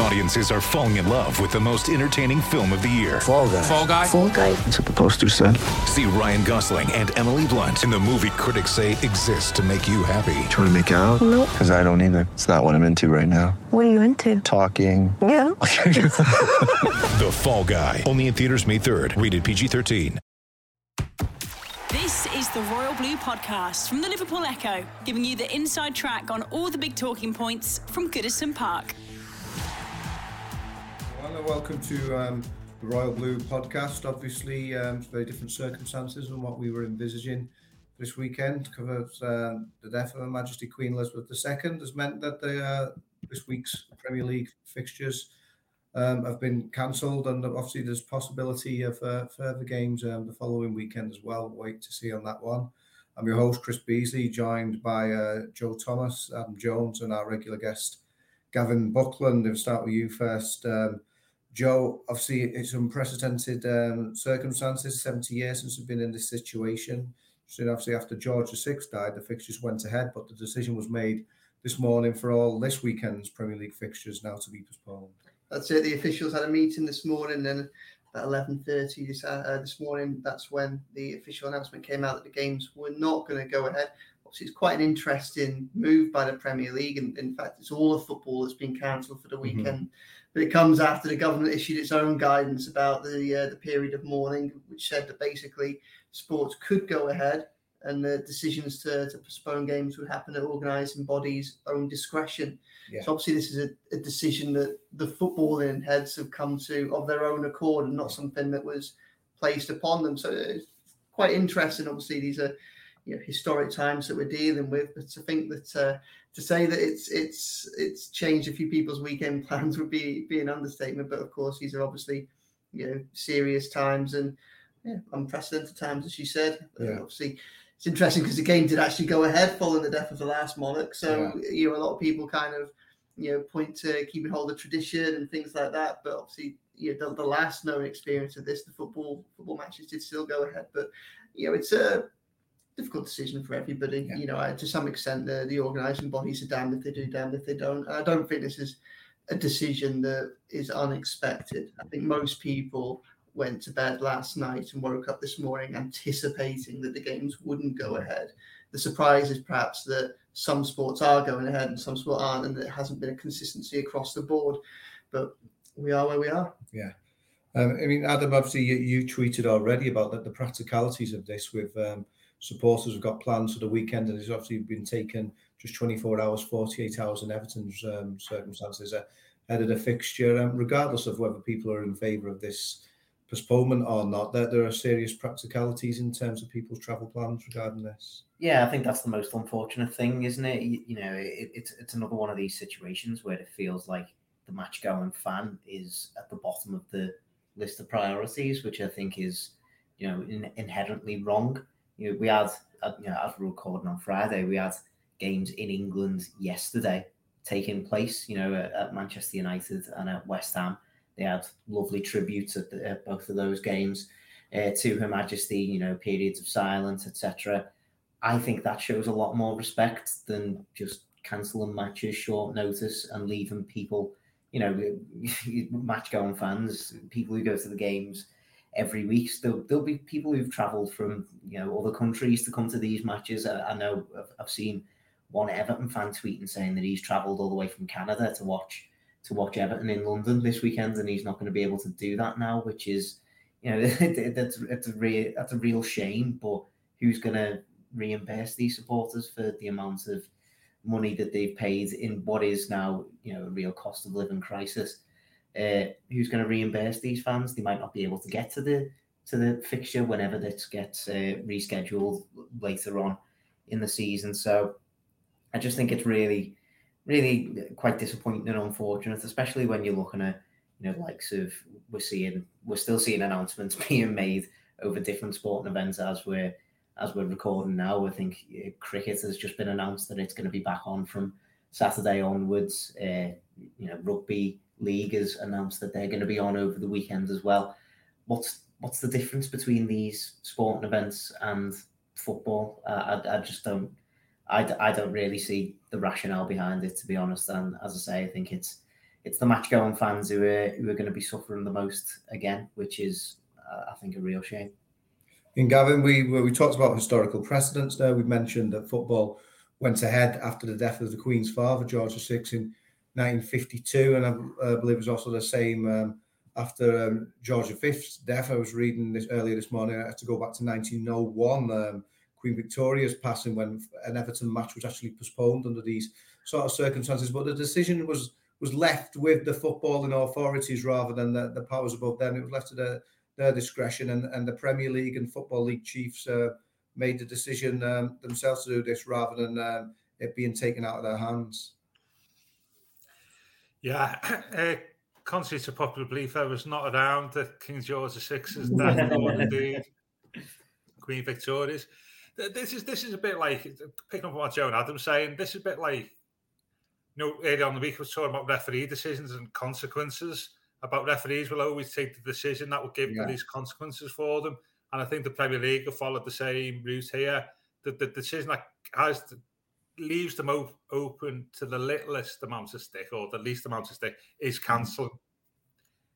Audiences are falling in love with the most entertaining film of the year. Fall guy. Fall guy. Fall guy. That's what the poster said. See Ryan Gosling and Emily Blunt in the movie critics say exists to make you happy. Trying to make it out? Nope. Because I don't either. It's not what I'm into right now. What are you into? Talking. Yeah. The Fall Guy. Only in theaters May 3rd. Rated PG-13. This is the Royal Blue Podcast from the Liverpool Echo, giving you the inside track on all the big talking points from Goodison Park. Well, welcome to um, the Royal Blue podcast. Obviously, um, very different circumstances than what we were envisaging this weekend. Covered um, the death of Her Majesty Queen Elizabeth II has meant that the, uh, this week's Premier League fixtures um, have been cancelled, and obviously there's possibility of uh, further games um, the following weekend as well. Wait to see on that one. I'm your host Chris Beesley, joined by uh, Joe Thomas, Adam Jones, and our regular guest Gavin Buckland. We'll start with you first. Um, Joe, obviously, it's unprecedented um, circumstances. 70 years since we've been in this situation. So obviously, after George VI died, the fixtures went ahead, but the decision was made this morning for all this weekend's Premier League fixtures now to be postponed. That's it. The officials had a meeting this morning, and at eleven thirty this, uh, this morning, that's when the official announcement came out that the games were not going to go ahead. Obviously, it's quite an interesting move by the Premier League, and in fact, it's all of football that's been cancelled for the Mhm. weekend. But it comes after the government issued its own guidance about the uh, the period of mourning, which said that basically sports could go ahead, and the decisions to, to postpone games would happen at organising bodies' own discretion. Yeah. So obviously, this is a, a decision that the footballing heads have come to of their own accord, and not something that was placed upon them. So it's quite interesting. Obviously, these are you know historic times that we're dealing with. But to think that uh, to say that it's it's it's changed a few people's weekend plans would be be an understatement. But of course, these are obviously you know serious times and yeah, unprecedented times, as you said. Yeah. obviously, it's interesting because the game did actually go ahead following the death of the last monarch. So you know, a lot of people kind of you know point to keeping hold of tradition and things like that. But obviously, you know, the, the last known experience of this, the football football matches did still go ahead. But you know, it's a difficult decision for everybody. Yeah. You know, to some extent, the the organising bodies are damned if they do, damned if they don't. I don't think this is a decision that is unexpected. I think most people went to bed last night and woke up this morning anticipating that the games wouldn't go ahead. The surprise is perhaps that some sports are going ahead and some sports aren't, and there hasn't been a consistency across the board. But we are where we are. Um, I mean, Adam, obviously you, you tweeted already about the, the practicalities of this with um, supporters have got plans for the weekend and it's obviously been taken just 24 hours, 48 hours in Everton's um, circumstances ahead of the fixture. Um, regardless of whether people are in favour of this postponement or not, there, there are serious practicalities in terms of people's travel plans regarding this. Yeah, I think that's the most unfortunate thing, isn't it? You, you know, it, it's it's another one of these situations where it feels like the match going fan is at the bottom of the list of priorities, which I think is, you know, in, inherently wrong. You know, we had, you know, as we're recording on Friday, we had games in England yesterday taking place. You know, at, at Manchester United and at West Ham, they had lovely tributes at, the, at both of those games uh, to Her Majesty. You know, periods of silence, etc. I think that shows a lot more respect than just cancelling matches short notice and leaving people, you know, match going fans, people who go to the games every week. There'll, there'll be people who've travelled from, you know, other countries to come to these matches. I, I know I've, I've seen one Everton fan tweeting saying that he's travelled all the way from Canada to watch to watch Everton in London this weekend, and he's not going to be able to do that now, which is, you know, that's it's a real that's a real shame. But who's going to reimburse these supporters for the amount of money that they've paid in what is now, you know, a real cost of living crisis? Uh, who's going to reimburse these fans? They might not be able to get to the to the fixture whenever this gets uh, rescheduled later on in the season. So I just think it's really, really quite disappointing and unfortunate, especially when you're looking at you know likes of we're seeing we're still seeing announcements being made over different sporting events as we're as we're recording now. I think uh, cricket has just been announced that it's going to be back on from Saturday onwards. Uh, you know, rugby league has announced that they're going to be on over the weekend as well. What's what's the difference between these sporting events and football? Uh, I, I just don't. I, I don't really see the rationale behind it, to be honest. And as I say, I think it's it's the match going fans who are who are going to be suffering the most again, which is uh, I think a real shame. In Gavin, we we talked about historical precedents there. We mentioned that football went ahead after the death of the Queen's father, George VI, in 1952, and I believe it was also the same um, after um, George V's death. I was reading this earlier this morning. I had to go back to 1901. Um, Queen Victoria's passing when an Everton match was actually postponed under these sort of circumstances. But the decision was was left with the footballing authorities rather than the, the powers above them. It was left to their, their discretion, and, and the Premier League and Football League chiefs uh, made the decision um, themselves to do this rather than um, it being taken out of their hands. Yeah, uh, contrary to popular belief, I was not around at King George VI's death, or indeed Queen Victoria's. This is this is a bit like picking up on what Joan Adams saying. This is a bit like you know, earlier on the week, I was talking about referee decisions and consequences. About referees will always take the decision that will give yeah. these consequences for them. And I think the Premier League have followed the same route here. The, the decision that has leaves them op- open to the littlest amount of stick or the least amount of stick is cancelling.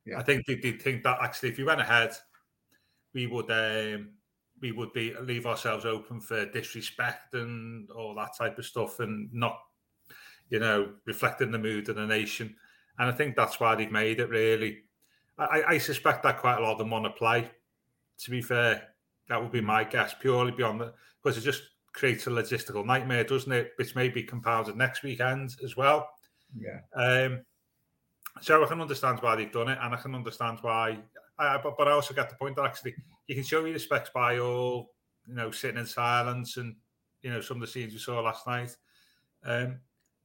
Yeah. I think they, they think that actually, if you went ahead, we would um, we would be leave ourselves open for disrespect and all that type of stuff, and not you know, reflecting the mood of the nation. And I think that's why they've made it really. I, I suspect that quite a lot of them want to play. To be fair, that would be my guess, purely beyond that, because it just creates a logistical nightmare, doesn't it? Which may be compounded next weekend as well. Yeah. Um, so I can understand why they've done it, and I can understand why. Uh, but, but I also get the point that actually you can show your respects by all, you know, sitting in silence and you know some of the scenes we saw last night. Um,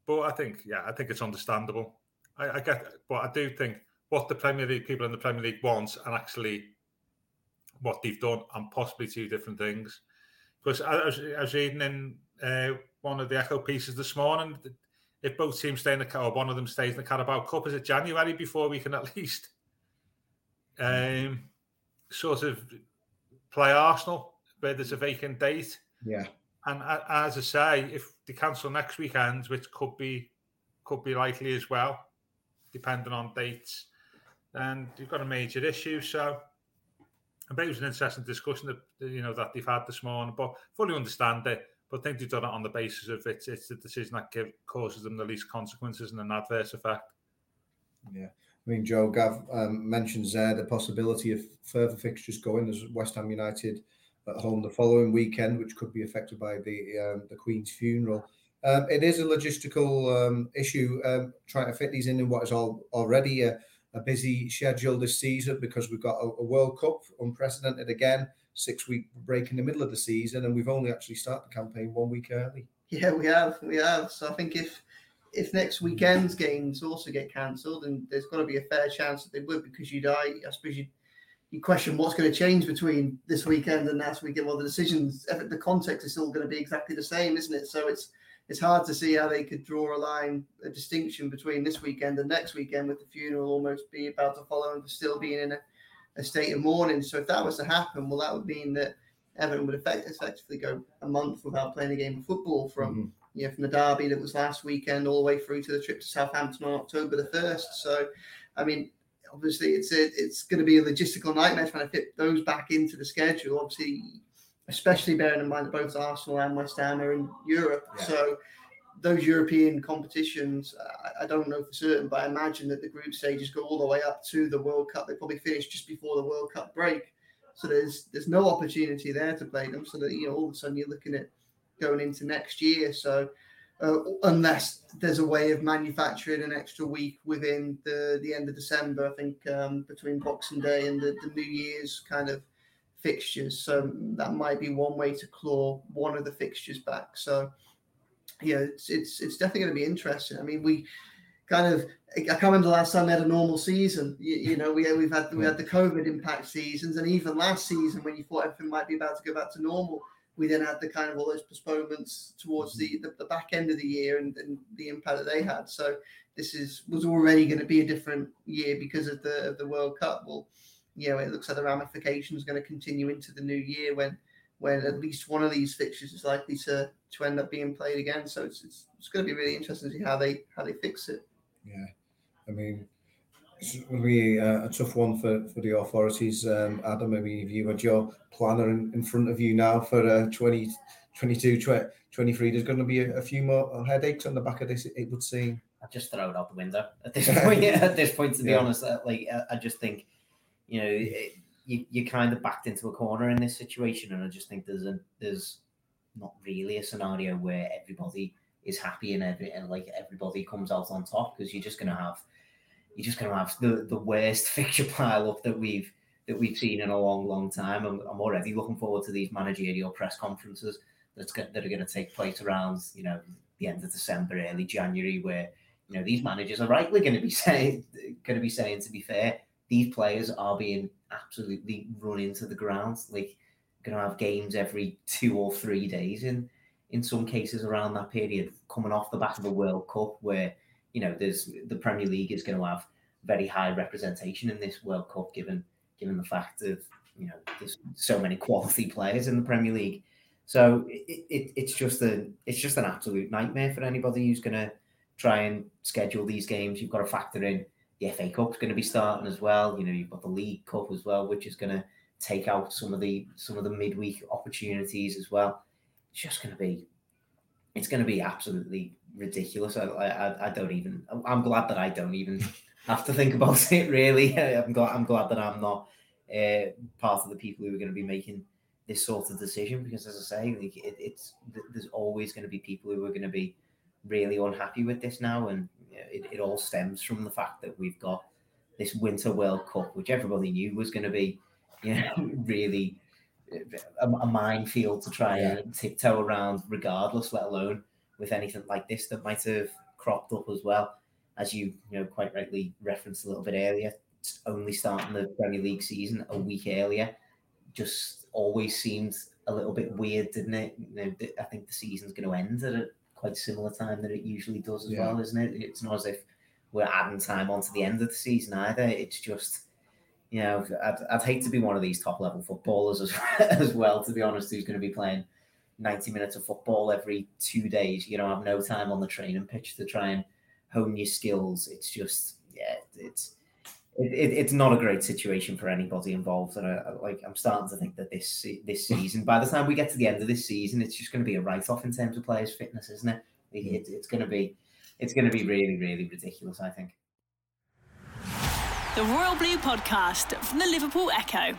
but I think, yeah, I think it's understandable. I, I get, but I do think what the Premier League people in the Premier League want and actually what they've done and possibly two different things. Because I, I, was, I was, reading in uh, one of the Echo pieces this morning, if both teams stay in the car, or one of them stays in the Carabao Cup, is it January before we can at least um, sort of play Arsenal where there's a vacant date? Yeah. And as I say, if they cancel next weekend, which could be could be likely as well, depending on dates, and you've got a major issue. So I bet it was an interesting discussion that you know that they've had this morning, but fully understand it. But I think they've done it on the basis of it's it's the decision that give, causes them the least consequences and an adverse effect. Yeah. I mean, Joe Gav um, mentions there the possibility of further fixtures going as West Ham United at home the following weekend, which could be affected by the um, the Queen's funeral. Um, it is a logistical um, issue um, trying to fit these in in what is all, already a, a busy schedule this season because we've got a, a, World Cup, unprecedented again, six week break in the middle of the season, and we've only actually started the campaign one week early. Yeah, we have, we have. So I think if if next weekend's games also get cancelled, and there's got to be a fair chance that they would, because you'd I, I suppose you you question what's going to change between this weekend and next weekend. Well, the decisions, the context is still going to be exactly the same, isn't it? So it's it's hard to see how they could draw a line, a distinction between this weekend and next weekend, with the funeral almost be about to follow and still being in a, a state of mourning. So if that was to happen, well, that would mean that Everton would effect, effectively go a month without playing a game of football from mm-hmm. you know from the derby that was last weekend all the way through to the trip to Southampton on October the first. So, I mean, obviously it's a, it's going to be a logistical nightmare trying to fit those back into the schedule. Obviously, especially bearing in mind that both Arsenal and West Ham are in Europe, yeah. so those European competitions, I, I, don't know for certain, but I imagine that the group stages go all the way up to the World Cup. They probably finish just before the World Cup break, so there's there's no opportunity there to play them. So that you know all of a sudden you're looking at going into next year. So uh, unless there's a way of manufacturing an extra week within the, the end of December, I think um, between Boxing Day and the, the New Year's kind of fixtures. So that might be one way to claw one of the fixtures back. So yeah, it's it's, it's definitely going to be interesting. I mean, we kind of I can't remember the last time we had a normal season. You, you know, we we've had we had the COVID impact seasons, and even last season when you thought everything might be about to go back to normal we then had the kind of all those postponements towards the, the, the back end of the year and, and, the impact that they had. So this is was already going to be a different year because of the of the World Cup. Well, you know, it looks like the ramifications are going to continue into the new year when when at least one of these fixtures is likely to to end up being played again. So it's it's, it's going to be really interesting to see how they how they fix it. Yeah, I mean, it's going to be a, a tough one for, for the authorities. Um, Adam, I mean, if you had your planner in, in front of you now for uh, 20, 22, 23, there's going to be a, a few more headaches on the back of this, it would seem. I just throw it out the window at this point. at this point, to be yeah. honest, uh, like I just think, you know, you you kind of backed into a corner in this situation, and I just think there's a there's not really a scenario where everybody is happy and every and like everybody comes out on top because you're just gonna have you're just gonna have the the worst fixture pile up that we've that we've seen in a long, long time. I'm, I'm already looking forward to these managerial press conferences that's that are going to take place around you know the end of December, early January, where you know these managers are rightly going to be saying going to be saying to be fair, these players are being absolutely run into the ground. Like going to have games every two or three days in in some cases around that period, coming off the back of a World Cup where you know there's the Premier League is going to have very high representation in this World Cup, given given the fact of you know there's so many quality players in the Premier League. So it, it, it's just a it's just an absolute nightmare for anybody who's going to try and schedule these games. You've got to factor in the FA Cup's going to be starting as well. You know, you've got the League Cup as well, which is going to take out some of the some of the midweek opportunities as well. It's just going to be, it's going to be absolutely ridiculous. I, I, I don't even. I'm glad that I don't even have to think about it. Really, I'm glad. I'm glad that I'm not uh, part of the people who are going to be making this sort of decision because, as I say, like it, it's there's always going to be people who are going to be really unhappy with this now, and it, it all stems from the fact that we've got this Winter World Cup, which everybody knew was going to be, you know, really a, a minefield to try yeah. and tiptoe around, regardless, let alone with anything like this that might have cropped up as well. As you, you know, quite rightly referenced a little bit earlier, only starting the Premier League season a week earlier just always seemed a little bit weird, didn't it? You know, I think the season's going to end at a quite similar time that it usually does as yeah. well, isn't it? It's not as if we're adding time onto the end of the season either. It's just, you know, I'd, I'd hate to be one of these top level footballers as, as well, to be honest, who's going to be playing 90 minutes of football every two days. You don't have no time on the training pitch to try and hone your skills. It's just, yeah, it's it, it, it's not a great situation for anybody involved. And I, like I'm starting to think that this this hmm. season, by the time we get to the end of this season, it's just going to be a write off in terms of players' fitness, isn't it? it hmm. it's going to be it's going to be really really ridiculous. I think. The Royal Blue Podcast from the Liverpool Echo.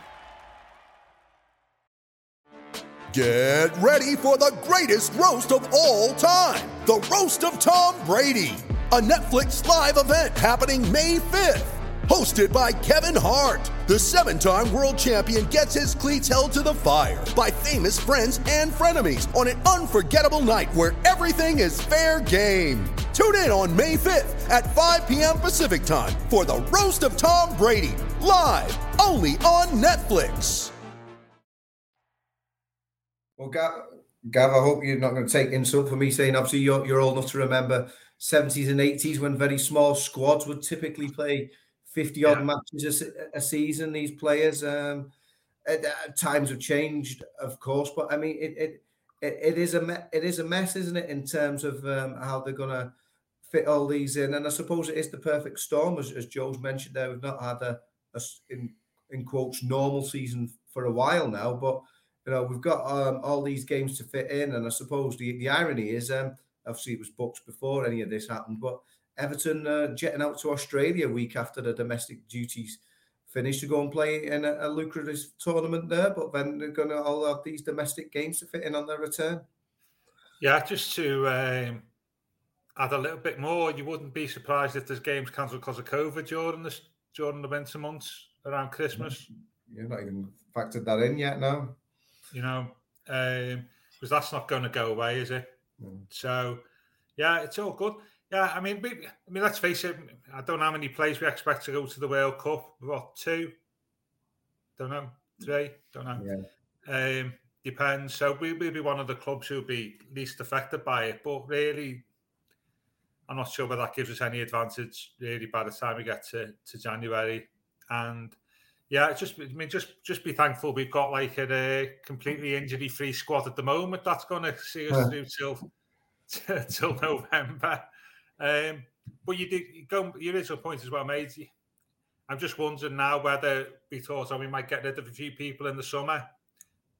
Get ready for the greatest roast of all time the Roast of Tom Brady, a Netflix live event happening May 5th hosted by Kevin Hart. The seven time world champion gets his cleats held to the fire by famous friends and frenemies on an unforgettable night where everything is fair game. Tune in on May 5th at 5 p.m. Pacific time for the Roast of Tom Brady, live only on Netflix. Well, Gav, Gav, I hope you're not going to take insult for me saying obviously you're, you're old enough to remember 70s and 80s when very small squads would typically play 50 odd yeah. matches a, a, season. These players, um, times have changed, of course, but I mean, it it, it, it is a me- it is a mess, isn't it, in terms of um, how they're gonna fit all these in? And I suppose it is the perfect storm, as, as Joe's mentioned there. We've not had a, a in in quotes normal season for a while now, but you know we've got um, all these games to fit in, and I suppose the the irony is, um, obviously it was booked before any of this happened, but Everton uh, jetting out to Australia a week after the domestic duties finish to go and play in a, a lucrative tournament there, but then they're going to all have these domestic games to fit in on their return. Yeah, just to um, add a little bit more, you wouldn't be surprised if there's games cancelled because of COVID during this during the winter months around Christmas. You're not even factored that in yet, now. You know, because um, that's not going to go away, is it? Mm. So, yeah, it's all good. Yeah, I mean, we, I mean, let's face it. I don't know how many players we expect to go to the World Cup. What two? Don't know. Three? Don't know. Yeah. Um, depends. So we will be one of the clubs who'll be least affected by it. But really, I'm not sure whether that gives us any advantage. Really, by the time we get to to January, and Yeah, just I mean, just just be thankful we've got like a, a completely injury-free squad at the moment. That's going to see us yeah. through till till November. Um, but you did you go your original point as well, mate. I'm just wondering now whether we thought oh, we might get rid of a few people in the summer,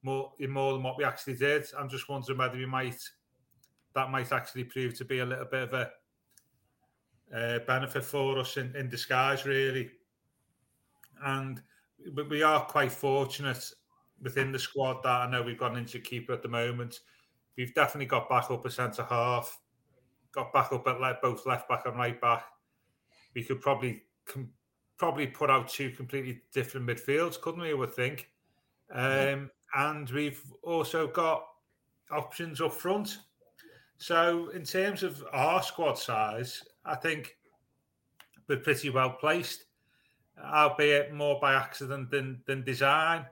more more than what we actually did. I'm just wondering whether we might that might actually prove to be a little bit of a uh, benefit for us in, in disguise, really. And we are quite fortunate within the squad that I know we've got an injured keeper at the moment. We've definitely got back up a centre half, got back up at left, both left back and right back. We could probably com- probably put out two completely different midfields, couldn't we? I would think. Um, and we've also got options up front. So in terms of our squad size, I think we're pretty well placed albeit more by accident than than design.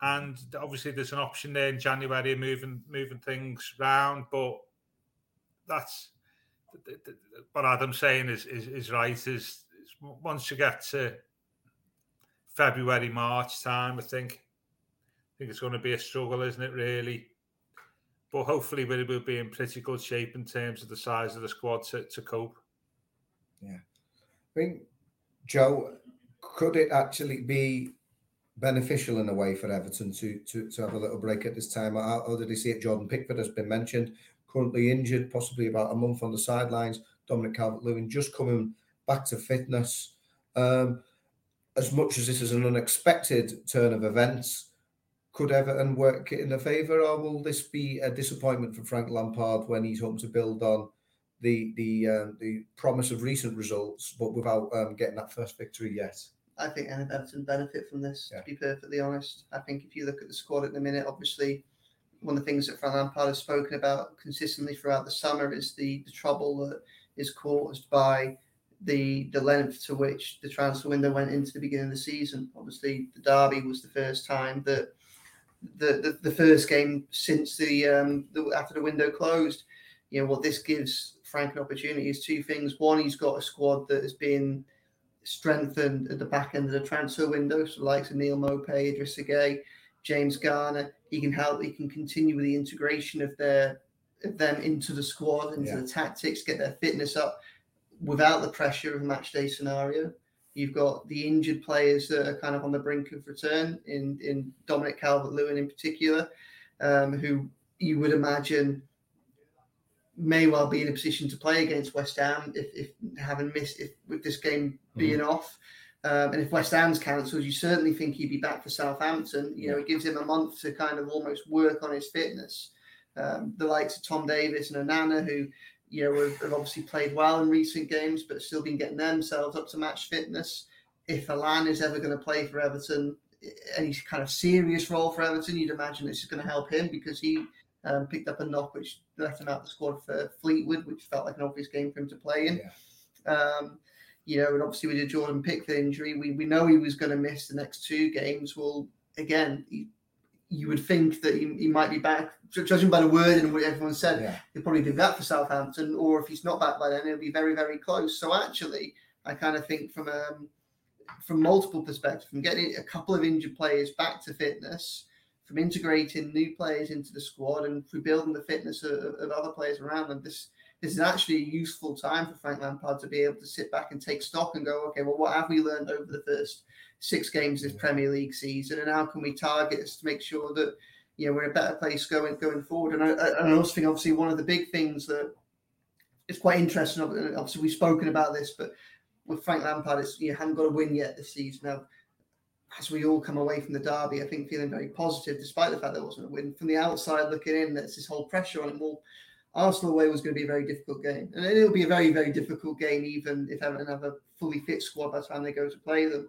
And obviously, there's an option there in January moving moving things round, but that's what Adam's saying is is, is right. Is, is once you get to February March time, I think I think it's going to be a struggle, isn't it? Really, but hopefully we will be in pretty good shape in terms of the size of the squad to, to cope. Yeah, I think Joe, could it actually be beneficial in a way for Everton to to, to have a little break at this time? How, how did he see it? Jordan Pickford has been mentioned, currently injured, possibly about a month on the sidelines. Dominic Calvert-Lewin just coming back to fitness. Um, as much as this is an unexpected turn of events, could Everton work in a favour, or will this be a disappointment for Frank Lampard when he's hoping to build on the the uh, the promise of recent results, but without um, getting that first victory yet? I think Everton benefit from this, yeah. to be perfectly honest. I think if you look at the squad at the minute, obviously, one of the things that Frank Lampard has spoken about consistently throughout the summer is the, the trouble that is caused by the the length to which the transfer window went into the beginning of the season. Obviously, the derby was the first time that the the, the first game since the um the, after the window closed. You know what this gives Frank an opportunity is two things. One, he's got a squad that has been strengthened at the back end of the transfer window. So, likes of Neal Maupay, Idrissa Gueye, James Garner, he can help. He can continue with the integration of their of them into the squad, into yeah. the tactics, get their fitness up without the pressure of a match day scenario. You've got the injured players that are kind of on the brink of return in in Dominic Calvert Lewin in particular, um, who you would imagine may well be in a position to play against West Ham if, if having missed if with this game being mm. off. Um, and if West Ham's cancelled, you certainly think he'd be back for Southampton. You know, it gives him a month to kind of almost work on his fitness. Um, the likes of Tom Davies and Onana, who you know have, have, obviously played well in recent games, but still been getting themselves up to match fitness. If Allan is ever going to play for Everton, any kind of serious role for Everton, you'd imagine this is going to help him because he um, picked up a knock which left him out the squad for Fleetwood, which felt like an obvious game for him to play in. Yeah. Um, you know, and obviously with the Jordan Pickford injury, we, we know he was going to miss the next two games. Well, again, he, you would think that he, he, might be back, judging by the word and what everyone said, yeah. he'll probably be back for Southampton, or if he's not back by then, it'll be very, very close. So actually, I kind of think from um, from multiple perspectives, from getting a couple of injured players back to fitness, from integrating new players into the squad and through building the fitness of, of other players around them. This this is actually a useful time for Frank Lampard to be able to sit back and take stock and go, okay, well, what have we learned over the first six games this Premier League season, and how can we target this to make sure that you know we're in a better place going going forward? And I, I also think obviously one of the big things that is quite interesting. Obviously, we've spoken about this, but with Frank Lampard, it's you haven't got a win yet this season. Now, as we all come away from the derby, I think feeling very positive, despite the fact there wasn't a win. From the outside looking in, there's this whole pressure on him. Well, Arsenal away was going to be a very difficult game, and it'll be a very, very difficult game, even if Everton have a fully fit squad by the time they go to play them.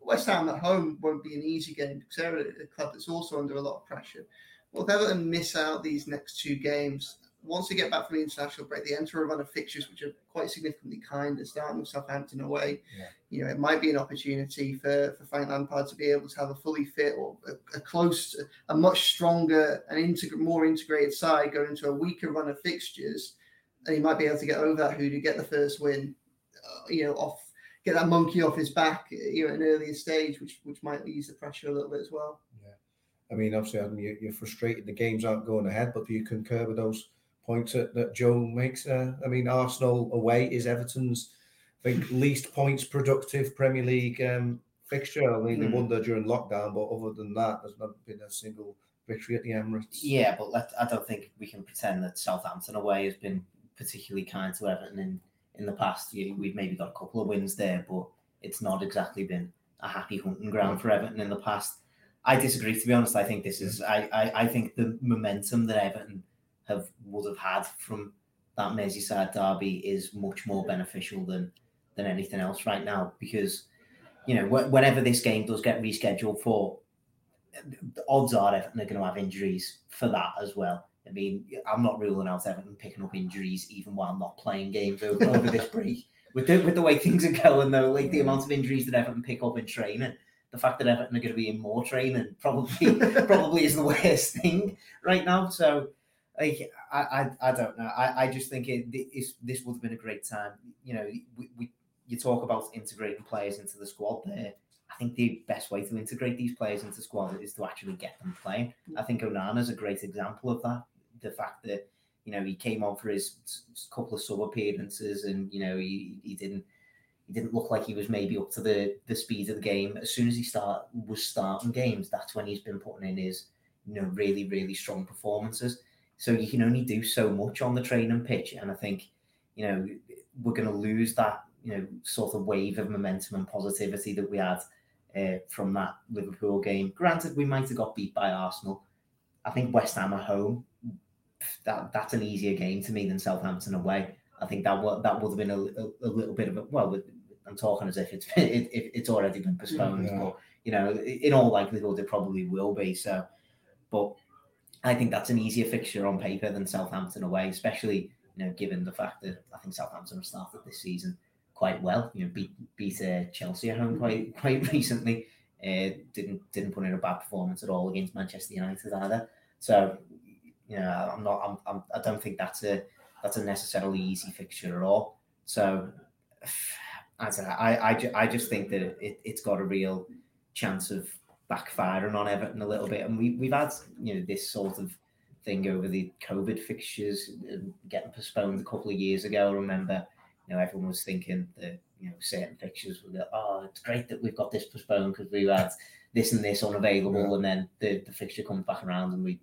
West Ham at home won't be an easy game because they're a club that's also under a lot of pressure. Well, if Everton miss out these next two games, once they get back from the international break, they enter a run of fixtures which are quite significantly kinder, starting with Southampton away. Yeah. You know, it might be an opportunity for, for Frank Lampard to be able to have a fully fit or a, a close, a much stronger and integ- more integrated side going into a weaker run of fixtures. And he might be able to get over that who to get the first win, uh, you know, off get that monkey off his back you know, at an earlier stage, which which might ease the pressure a little bit as well. Yeah, I mean, obviously, I mean, you're frustrated the games aren't going ahead, but do you concur with those points that, that Joe makes? Uh, I mean, Arsenal away is Everton's, I think, least points productive Premier League um, fixture. I mean, mm. they hmm. won there during lockdown, but other than that, there's not been a single victory at the Emirates. Yeah, but let, I don't think we can pretend that Southampton away has been particularly kind to Everton in, in the past. We've maybe got a couple of wins there, but it's not exactly been a happy hunting ground for Everton in the past. I disagree. To be honest, I think this is. I, I, I think the momentum that Everton have would have had from that Merseyside derby is much more beneficial than than anything else right now because you know whenever this game does get rescheduled for the odds are Everton are going to have injuries for that as well. I mean, I'm not ruling out Everton picking up injuries even while not playing games over, over this break. With the, with the way things are going, though, like the amount of injuries that Everton pick up in training, the fact that Everton are going to be in more training probably probably is the worst thing right now. So, like, I I, I don't know. I, I just think it, it this would have been a great time. You know, we, we you talk about integrating players into the squad there. I think the best way to integrate these players into squad is to actually get them playing. I think Onana is a great example of that. The fact that you know he came on for his couple of sub appearances, and you know he, he didn't he didn't look like he was maybe up to the the speed of the game. As soon as he start was starting games, that's when he's been putting in his you know really really strong performances. So you can only do so much on the training pitch, and I think you know we're going to lose that you know sort of wave of momentum and positivity that we had uh, from that Liverpool game. Granted, we might have got beat by Arsenal. I think West Ham at home, that that's an easier game to me than Southampton away. I think that would that would have been a, a, a little bit of a well. I'm talking as if it's been, it, it, it's already been postponed, yeah. but you know, in all likelihood, it probably will be. So, but I think that's an easier fixture on paper than Southampton away, especially you know, given the fact that I think Southampton have started this season quite well. You know, beat beat uh, Chelsea at home quite quite recently. Uh, didn't didn't put in a bad performance at all against Manchester United either. So, you know, I'm not. I'm, I'm I don't think that's a that's a necessarily easy fixture at all. So, as I I, I, I just think that it, it's got a real chance of backfiring on Everton a little bit, and we we've had you know this sort of thing over the COVID fixtures getting postponed a couple of years ago. I remember you know, everyone was thinking that you know certain fixtures were oh, it's great that we've got this postponed because we've had this and this unavailable, yeah. and then the, the fixture comes back around and we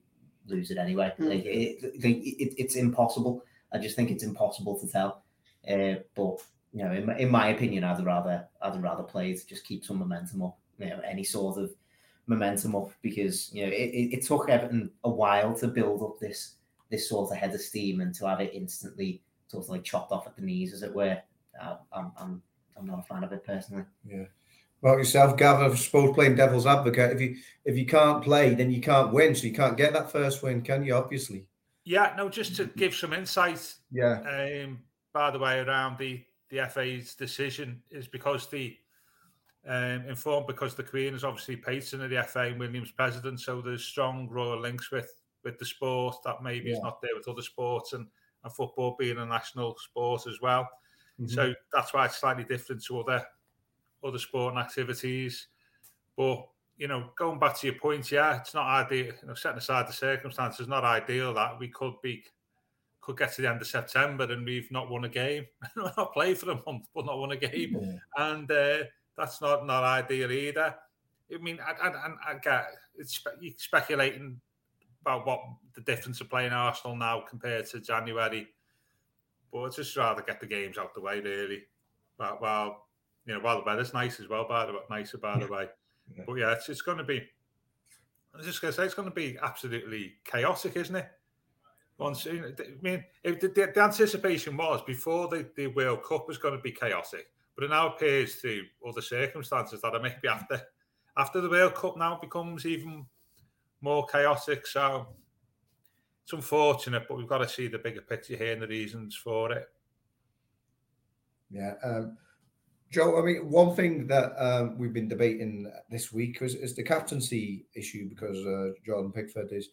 lose it anyway. Mm-hmm. Like it, it, it, it's impossible. I just think it's impossible to tell. Uh, but you know, in, in my opinion, I'd rather I'd rather play to just keep some momentum up. You know, any sort of momentum up because you know it, it, took Everton a while to build up this this sort of head of steam and to have it instantly sort of like chopped off at the knees, as it were. Uh, I'm, I'm, I'm not a fan of it personally. Yeah. Well, yourself, Gav, I suppose playing devil's advocate. If you if you can't play, then you can't win. So you can't get that first win, can you? Obviously. Yeah. No. Just to give some insight. Yeah. Um. By the way, around the the FA's decision is because the um, informed because the Queen is obviously patron of the FA and Williams president, so there's strong royal links with with the sport that maybe yeah. is not there with other sports, and and football being a national sport as well. Mm-hmm. So that's why it's slightly different to other other sporting activities. But you know, going back to your point, yeah, it's not ideal. You know, setting aside the circumstances, not ideal that we could be could get to the end of September and we've not won a game, not played for a month, but not won a game, yeah. and uh, that's not not ideal either. I mean, I, I, I get it's speculating about what the difference of playing Arsenal now compared to January. But I'd just rather get the games out the way, really. But while you know, while the weather's nice as well, by the way, nicer by the way. Yeah. But yeah, it's, it's going to be. I was just going to say it's going to be absolutely chaotic, isn't it? Once, I mean, if the, the, the, anticipation was before the, the World Cup was going to be chaotic, but it now appears through other circumstances that it maybe after after the World Cup now becomes even more chaotic. So it's unfortunate, but we've got to see the bigger picture here and the reasons for it. Yeah. Um, Joe, I mean, one thing that um, we've been debating this week is, is the captaincy issue because uh, Jordan Pickford is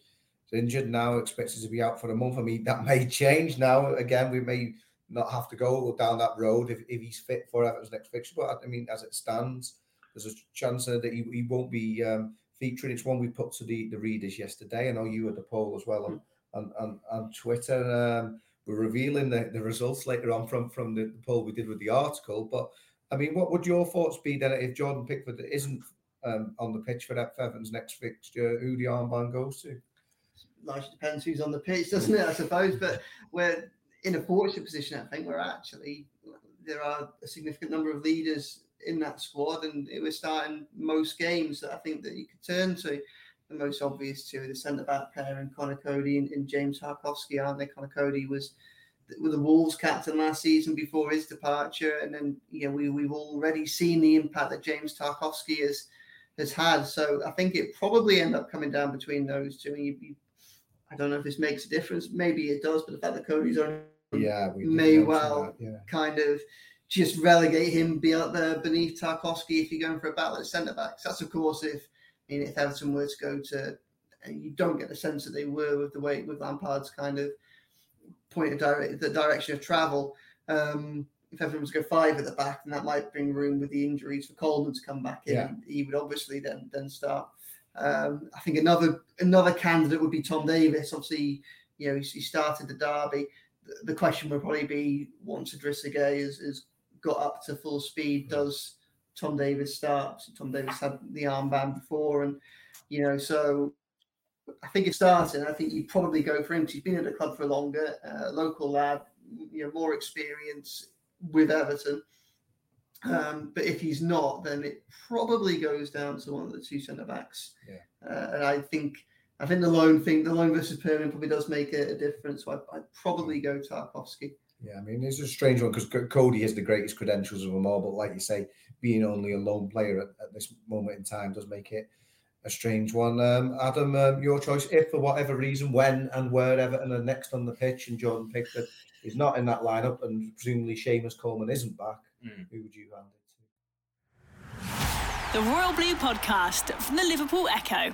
injured now, expected to be out for a month. I mean, that may change now. Again, we may not have to go down that road if, if he's fit for Everton's next fixture. But I mean, as it stands, there's a chance that he, he won't be um, featuring. It's one we put to the, the readers yesterday. I know you had the poll as well on, on, on, on Twitter. Um, we're revealing the, the results later on from, from the, the poll we did with the article. But I mean, what would your thoughts be then if Jordan Pickford isn't um, on the pitch for that Everton's next fixture? Who the armband goes to? Largely depends who's on the pitch, doesn't it? I suppose. But we're in a fortunate position, I think, where actually there are a significant number of leaders in that squad, and it was starting most games that I think that you could turn to. The most obvious two, the centre back pair, and Conor Coady and, and James Tarkowski, aren't they? Conor Coady was with the Wolves captain last season before his departure, and then you know we we've already seen the impact that James Tarkowski has has had. So I think it probably end up coming down between those two. And you, you, I don't know if this makes a difference. Maybe it does, but the fact that Coady's on yeah we may well yeah. kind of just relegate him be out there beneath Tarkowski if you're going for a battle at centre backs. That's of course if I mean if Everton were to go to you don't get the sense that they were with the way with Lampard's kind of point of direct the direction of travel. Um, if Everton was to go five at the back, then that might bring room with the injuries for Coleman to come back in. Yeah. He would obviously then then start. Um, I think another another candidate would be Tom Davies. Obviously, you know he, he started the derby. The, question would probably be once Idrissa Gueye has, has got up to full speed, does Tom Davies start? So Tom Davies had the armband before, and you know so. I think it's starting. I think you'd probably go for him. Because he's been at the club for longer, uh, local lad, you know, more experience with Everton. Um, but if he's not, then it probably goes down to one of the two centre backs. Yeah. Uh, and I think I think the loan thing, the loan versus permanent, probably does make a, a difference. So I, I'd probably go Tarkowski. Yeah, I mean, it's a strange one because Coady has the greatest credentials of them all, but like you say, being only a loan player at, at this moment in time does make it a strange one. Um, Adam, um, your choice. If for whatever reason, when and where Everton are next on the pitch, and Jordan Pickford is not in that lineup, and presumably Seamus Coleman isn't back, Mm. who would you hand it to? The Royal Blue Podcast from the Liverpool Echo.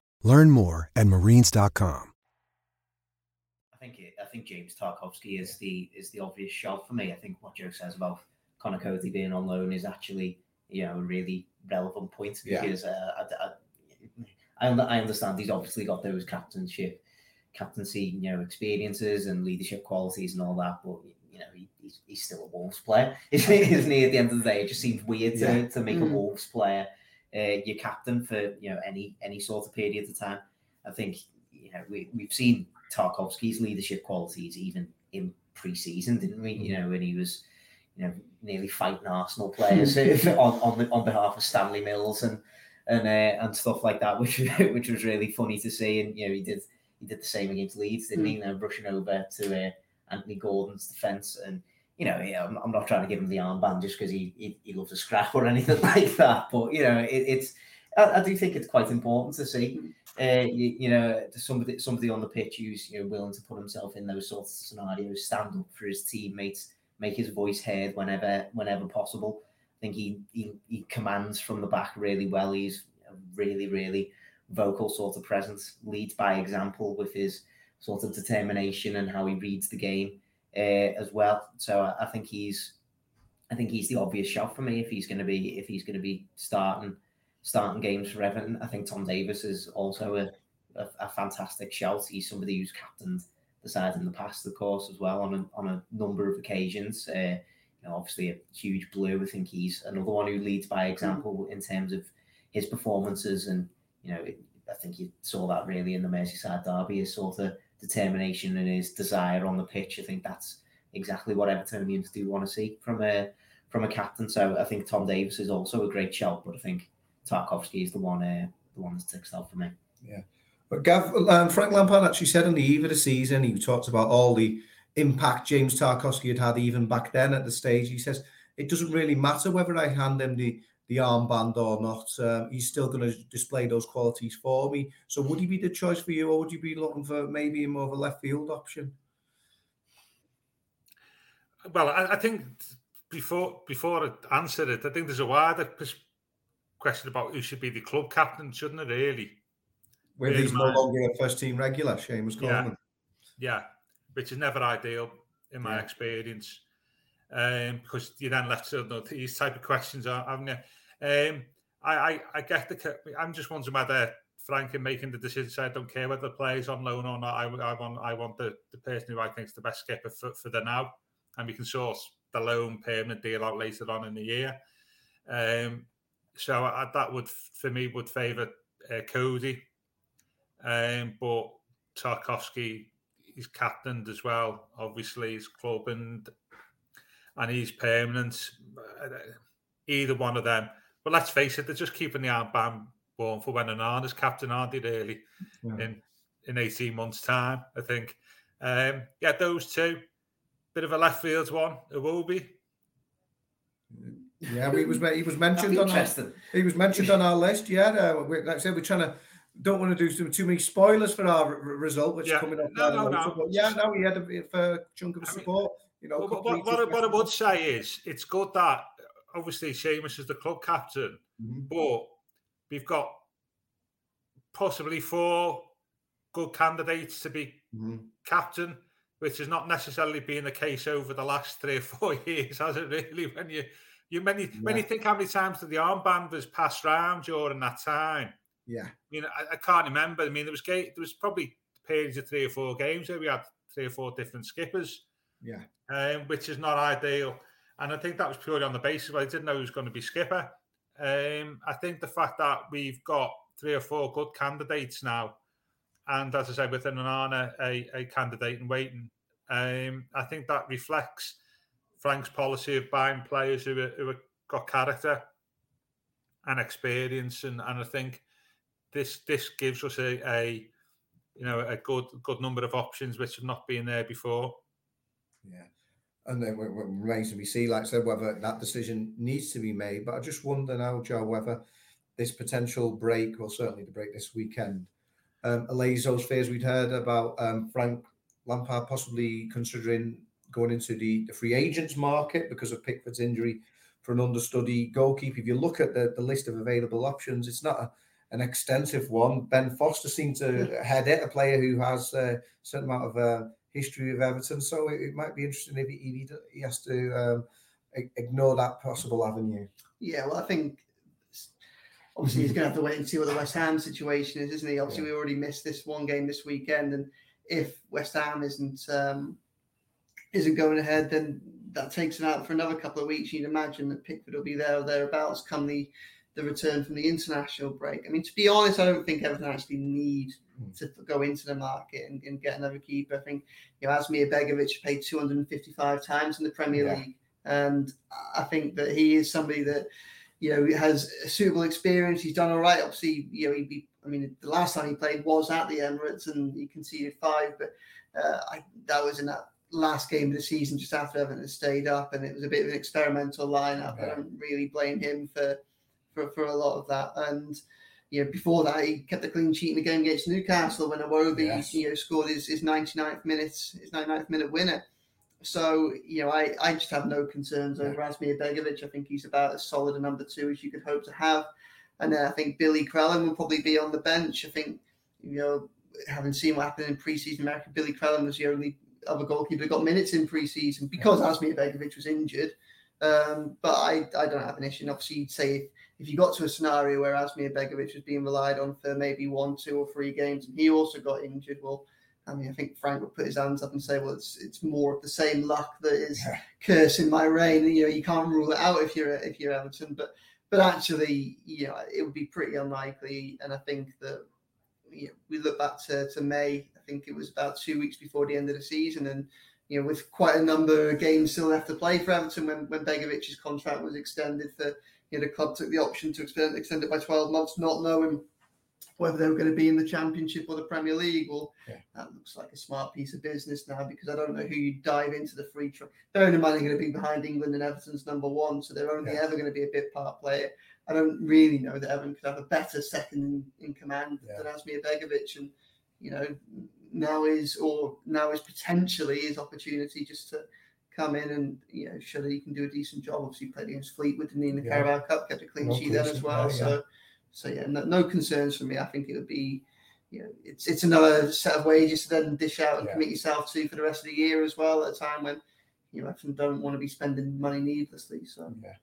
Learn more at marines.com. I think it, I think James Tarkowski is the is the obvious shout for me. I think what Joe says about Conor Coady being on loan is actually you know a really relevant point Yeah. because uh, I, I, I, understand he's obviously got those captainship captaincy you know experiences and leadership qualities and all that, but you know he, he's, he's still a Wolves player, isn't he? At the end of the day, it just seems weird to, Yeah. to make a Mm. Wolves player uh, your captain for you know any any sort of period of time. I think you know we we've seen Tarkowski's leadership qualities even in pre-season, didn't we? You know when he was you know nearly fighting Arsenal players on on, the, on behalf of Stanley Mills and and uh, and stuff like that, which which was really funny to see. And you know he did he did the same against Leeds, didn't he? You know, rushing over to uh, Anthony Gordon's defence and. You know, I'm, I'm not trying to give him the armband just because he, he he loves a scrap or anything like that. But you know, it, it's I, I do think it's quite important to see uh, you, you know, somebody somebody on the pitch who's you know willing to put himself in those sorts of scenarios, stand up for his teammates, make his voice heard whenever whenever possible. I think he he, he commands from the back really well. He's a really really vocal sort of presence, leads by example with his sort of determination and how he reads the game uh, as well. So I, I think he's I think he's the obvious shot for me if he's going to be if he's going to be starting starting games for Everton. I think Tom Davies is also a, a, a fantastic shout. He's somebody who's captained the side in the past, of course, as well on a, on a number of occasions. Uh, you know, obviously a huge blue. I think he's another one who leads by example in terms of his performances, and you know, I think you saw that really in the Merseyside derby. His sort of determination and his desire on the pitch. I think that's exactly what Evertonians do want to see from a from a captain. So I think Tom Davies is also a great shout, but I think Tarkowski is the one uh, the one that sticks out for me. Yeah. But Gav, um, Frank Lampard actually said on the eve of the season, he talked about all the impact James Tarkowski had had even back then at the stage. He says it doesn't really matter whether I hand him the the armband or not. Um, he's still going to display those qualities for me. So would he be the choice for you, or would you be looking for maybe more of a left field option? Well, I, I think before before I answer it, I think there's a wider question about who should be the club captain, shouldn't it? Really, where he's no longer a first team regular, Seamus Coleman. Yeah. yeah, which is never ideal in my yeah. experience, um, because you then left to know these type of questions, haven't you? Um, I, I, I get the. I'm just wondering whether Frank in making the decision. So I don't care whether the player's on loan or not. I, I want I want the, the person who I think is the best skipper for, for the now, and we can source the loan permanent deal out later on in the year. Um, so I, that would for me would favour uh, Coady, um, but Tarkowski is captained as well. Obviously, his club and and he's permanent. Either one of them, but let's face it, they're just keeping the armband warm for when Onana's captain, aren't they? Really, yeah. in in eighteen months' time, I think. Um, yeah, those two. Bit of a left field one, Iwobi. Yeah, he was he was mentioned on our, he was mentioned on our list. Yeah, uh, we, like I said, we're trying to don't want to do too, too many spoilers for our r- result, which yeah. is coming up. No, no, no. But yeah, no, we had a, a chunk of support. you know, what, what, what, what, I would say is it's good that obviously Seamus is the club captain, mm-hmm. but we've got possibly four good candidates to be mm-hmm. captain which has not necessarily been the case over the last three or four years, has it really? When you you many yeah. when you think how many times the armband was passed round during that time. Yeah. I mean, I, I can't remember. I mean, there was there was probably periods of three or four games where we had three or four different skippers. Yeah. Um, which is not ideal. And I think that was purely on the basis I didn't know he was going to be skipper. Um, I think the fact that we've got three or four good candidates now and as I said, with an Onana, a, a candidate in waiting, um, I think that reflects Frank's policy of buying players who, who got character and experience, and, and I think this this gives us a, a you know a good good number of options which have not been there before. Yeah, and then it remains to be seen, like I said, whether that decision needs to be made. But I just wonder now, Joe, whether this potential break, or certainly the break this weekend, um, allays those fears we'd heard about um, Frank Lampard possibly considering going into the, the free agents market because of Pickford's injury for an understudy goalkeeper. If you look at the, the list of available options, it's not a, an extensive one. Ben Foster seemed to head it, a player who has a certain amount of uh, history of Everton. So it, it, might be interesting if he, he, has to um, ignore that possible avenue. Yeah, well, I think obviously he's going to have to wait and see what the West Ham situation is, isn't he? Obviously, yeah. we already missed this one game this weekend, and if West Ham isn't um, isn't going ahead, then that takes it out for another couple of weeks. You'd imagine that Pickford will be there or thereabouts come the the return from the international break. I mean, to be honest, I don't think Everton actually need hmm. to go into the market and, and get another keeper. I think you know, Asmir Begovic paid 255 times in the Premier yeah. League, and I think that he is somebody that you know has suitable experience. He's done all right. Obviously, you know, he'd be I mean, the last time he played was at the Emirates and he conceded five, but uh, I, that was in that last game of the season just after Everton had stayed up, and it was a bit of an experimental lineup. Yeah. I don't really blame him for, for for a lot of that. And you know, before that, he kept the clean sheet in the game against Newcastle when Iwobi yes. you know scored his, his 99th minutes his 99th minute winner. So you know, I, I just have no concerns over Asmir Begovic. I think he's about as solid a number two as you could hope to have. And then I think Billy Crellin will probably be on the bench. I think, you know, having seen what happened in preseason America, Billy Crellin was the only other goalkeeper that got minutes in preseason because yeah. Asmir Begovic was injured. Um, but I, I don't have an issue. And obviously, you'd say if, you got to a scenario where Asmir Begovic was being relied on for maybe one, two, or three games, and he also got injured, well, I mean, I think Frank would put his hands up and say, "Well, it's it's more of the same luck that is yeah. cursing my reign." You know, you can't rule it out if you're if you're Everton, but but actually, you know, it would be pretty unlikely. And I think that you know, we look back to, to May. I think it was about two weeks before the end of the season, and you know, with quite a number of games still left to play for Everton, when when Begovic's contract was extended, for you know, the club took the option to extend extend it by twelve months, not knowing whether they were going to be in the Championship or the Premier League. Well, Yeah. that looks like a smart piece of business now because I don't know who you dive into the free transfer. Bearing in mind they're going to be behind England and Everton's number one, so they're only Yeah. ever going to be a bit part player. I don't really know that Everton could have a better second in, in command Yeah. than Asmir Begovic, and you know now is or now is potentially his opportunity just to come in and you know show that he can do a decent job. Obviously, played against Fleetwood didn't in the Yeah. Carabao Cup, kept a clean No sheet then as well. there, yeah. So, so yeah, no, no concerns for me. I think it would be, you know, it's it's another set of wages to then dish out and Yeah. commit yourself to for the rest of the year as well. At a time when you often don't want to be spending money needlessly. So Yeah.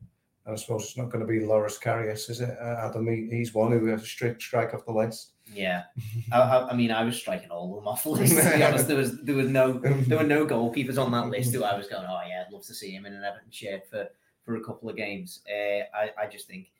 And I suppose it's not going to be Loris Karius, is it? Uh, Adam, he, he's one who has a strict strike off the list. Yeah, I, I, I mean, I was striking all of them off the list. To be honest, there was there was no there were no goalkeepers on that list who I was going, oh yeah, I'd love to see him in an Everton shirt for for a couple of games. Uh, I I just think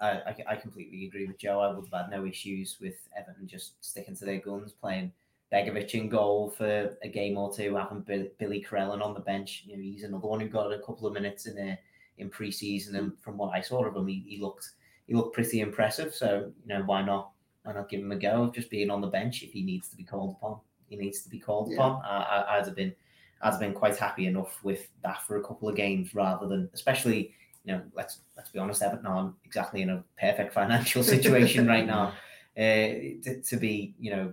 I, I I completely agree with Joe. I would have had no issues with Everton just sticking to their guns, playing Begovic in goal for a game or two, having Bill, Billy Crellin on the bench. You know, he's another one who got a couple of minutes in a, in pre-season, and from what I saw of him, he, he looked he looked pretty impressive. So you know, why not why not give him a go of just being on the bench if he needs to be called upon? He needs to be called Yeah. upon. I, I, I'd have been I'd have been quite happy enough with that for a couple of games rather than especially you know let's let's be honest Everton aren't exactly in a perfect financial situation right now uh, to, to be you know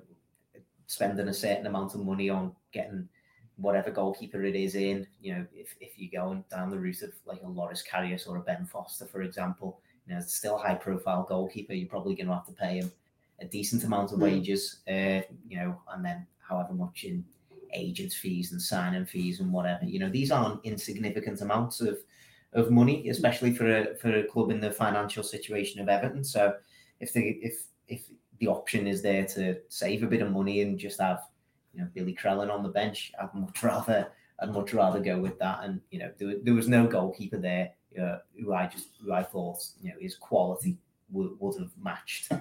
spending a certain amount of money on getting whatever goalkeeper it is in you know if, if you're going down the route of like a Loris Karius or a Ben Foster for example you know it's still high profile goalkeeper you're probably going to have to pay him a decent amount of Mm. wages uh, you know and then however much in agents fees and signing fees and whatever. You know these aren't insignificant amounts of of money especially for a for a club in the financial situation of Everton. So if the if if the option is there to save a bit of money and just have you know Billy Crellin on the bench I'd much rather I'd much rather go with that. And you know there, there was no goalkeeper there uh, who I just who I thought you know his quality would, would have matched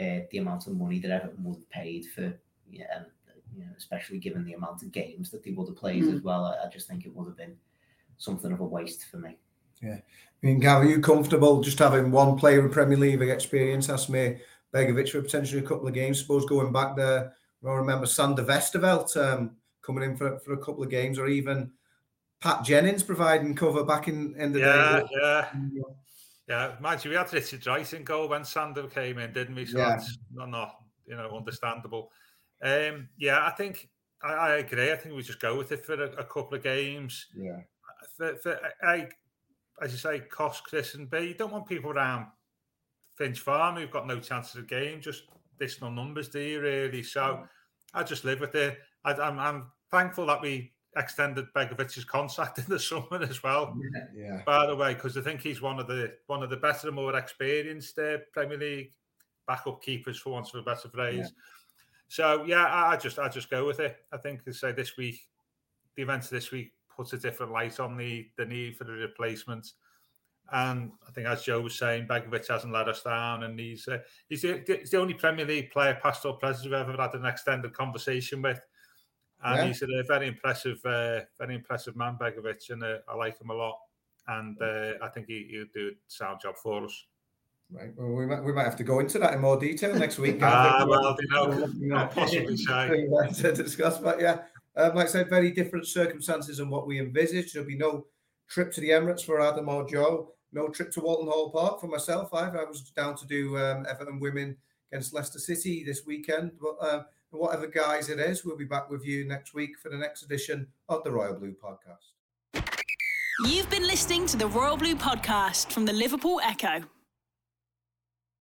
uh, the amount of money that Everton would have paid for yeah and you know especially given the amount of games that they would have played Mm. as well I, I just think it would have been something of a waste for me Yeah. I mean, Gav, are you comfortable just having one player in Premier League experience? That's me, Begovic, for potentially a couple of games. Suppose going back there, I remember Sander Westerveld um, coming in for, for a couple of games, or even Pat Jennings providing cover back in, in the Yeah, day. yeah. Yeah, mind you, we had Richard Rice in goal when Sander came in, didn't we? So Yeah. that's not, not you know understandable. Um, yeah, I think I, I agree. I think we just go with it for a, a couple of games. Yeah. For, for I, as you say, cost Chris and B. You don't want people around Finch Farm who've got no chance of game. Just additional numbers, do you really? So I just live with it. I, I'm, I'm thankful that we extended Begovic's contract in the summer as well Yeah. by the way, because I think he's one of the one of the better and more experienced uh, Premier League backup keepers, for want of a better phrase. So yeah, I, I just I just go with it. I think to say this week, the events this week puts a different light on the the need for the replacement. And I think, as Joe was saying, Begovic hasn't let us down, and he's uh, he's, the, he's the only Premier League player, past or present, we've ever had an extended conversation with. And Yeah. he's a very impressive, uh, very impressive man, Begovic, and uh, I like him a lot. And uh, I think he, he'll do a sound job for us. Right. Well, we might we might have to go into that in more detail next week. Ah, well, you know, possibly say. to discuss. But yeah, um, like I said, very different circumstances than what we envisaged. There'll be no trip to the Emirates for Adam or Joe. No trip to Walton Hall Park for myself. I, I was down to do um, Everton women against Leicester City this weekend. But um, whatever guys it is, we'll be back with you next week for the next edition of the Royal Blue Podcast. You've been listening to the Royal Blue podcast from the Liverpool Echo.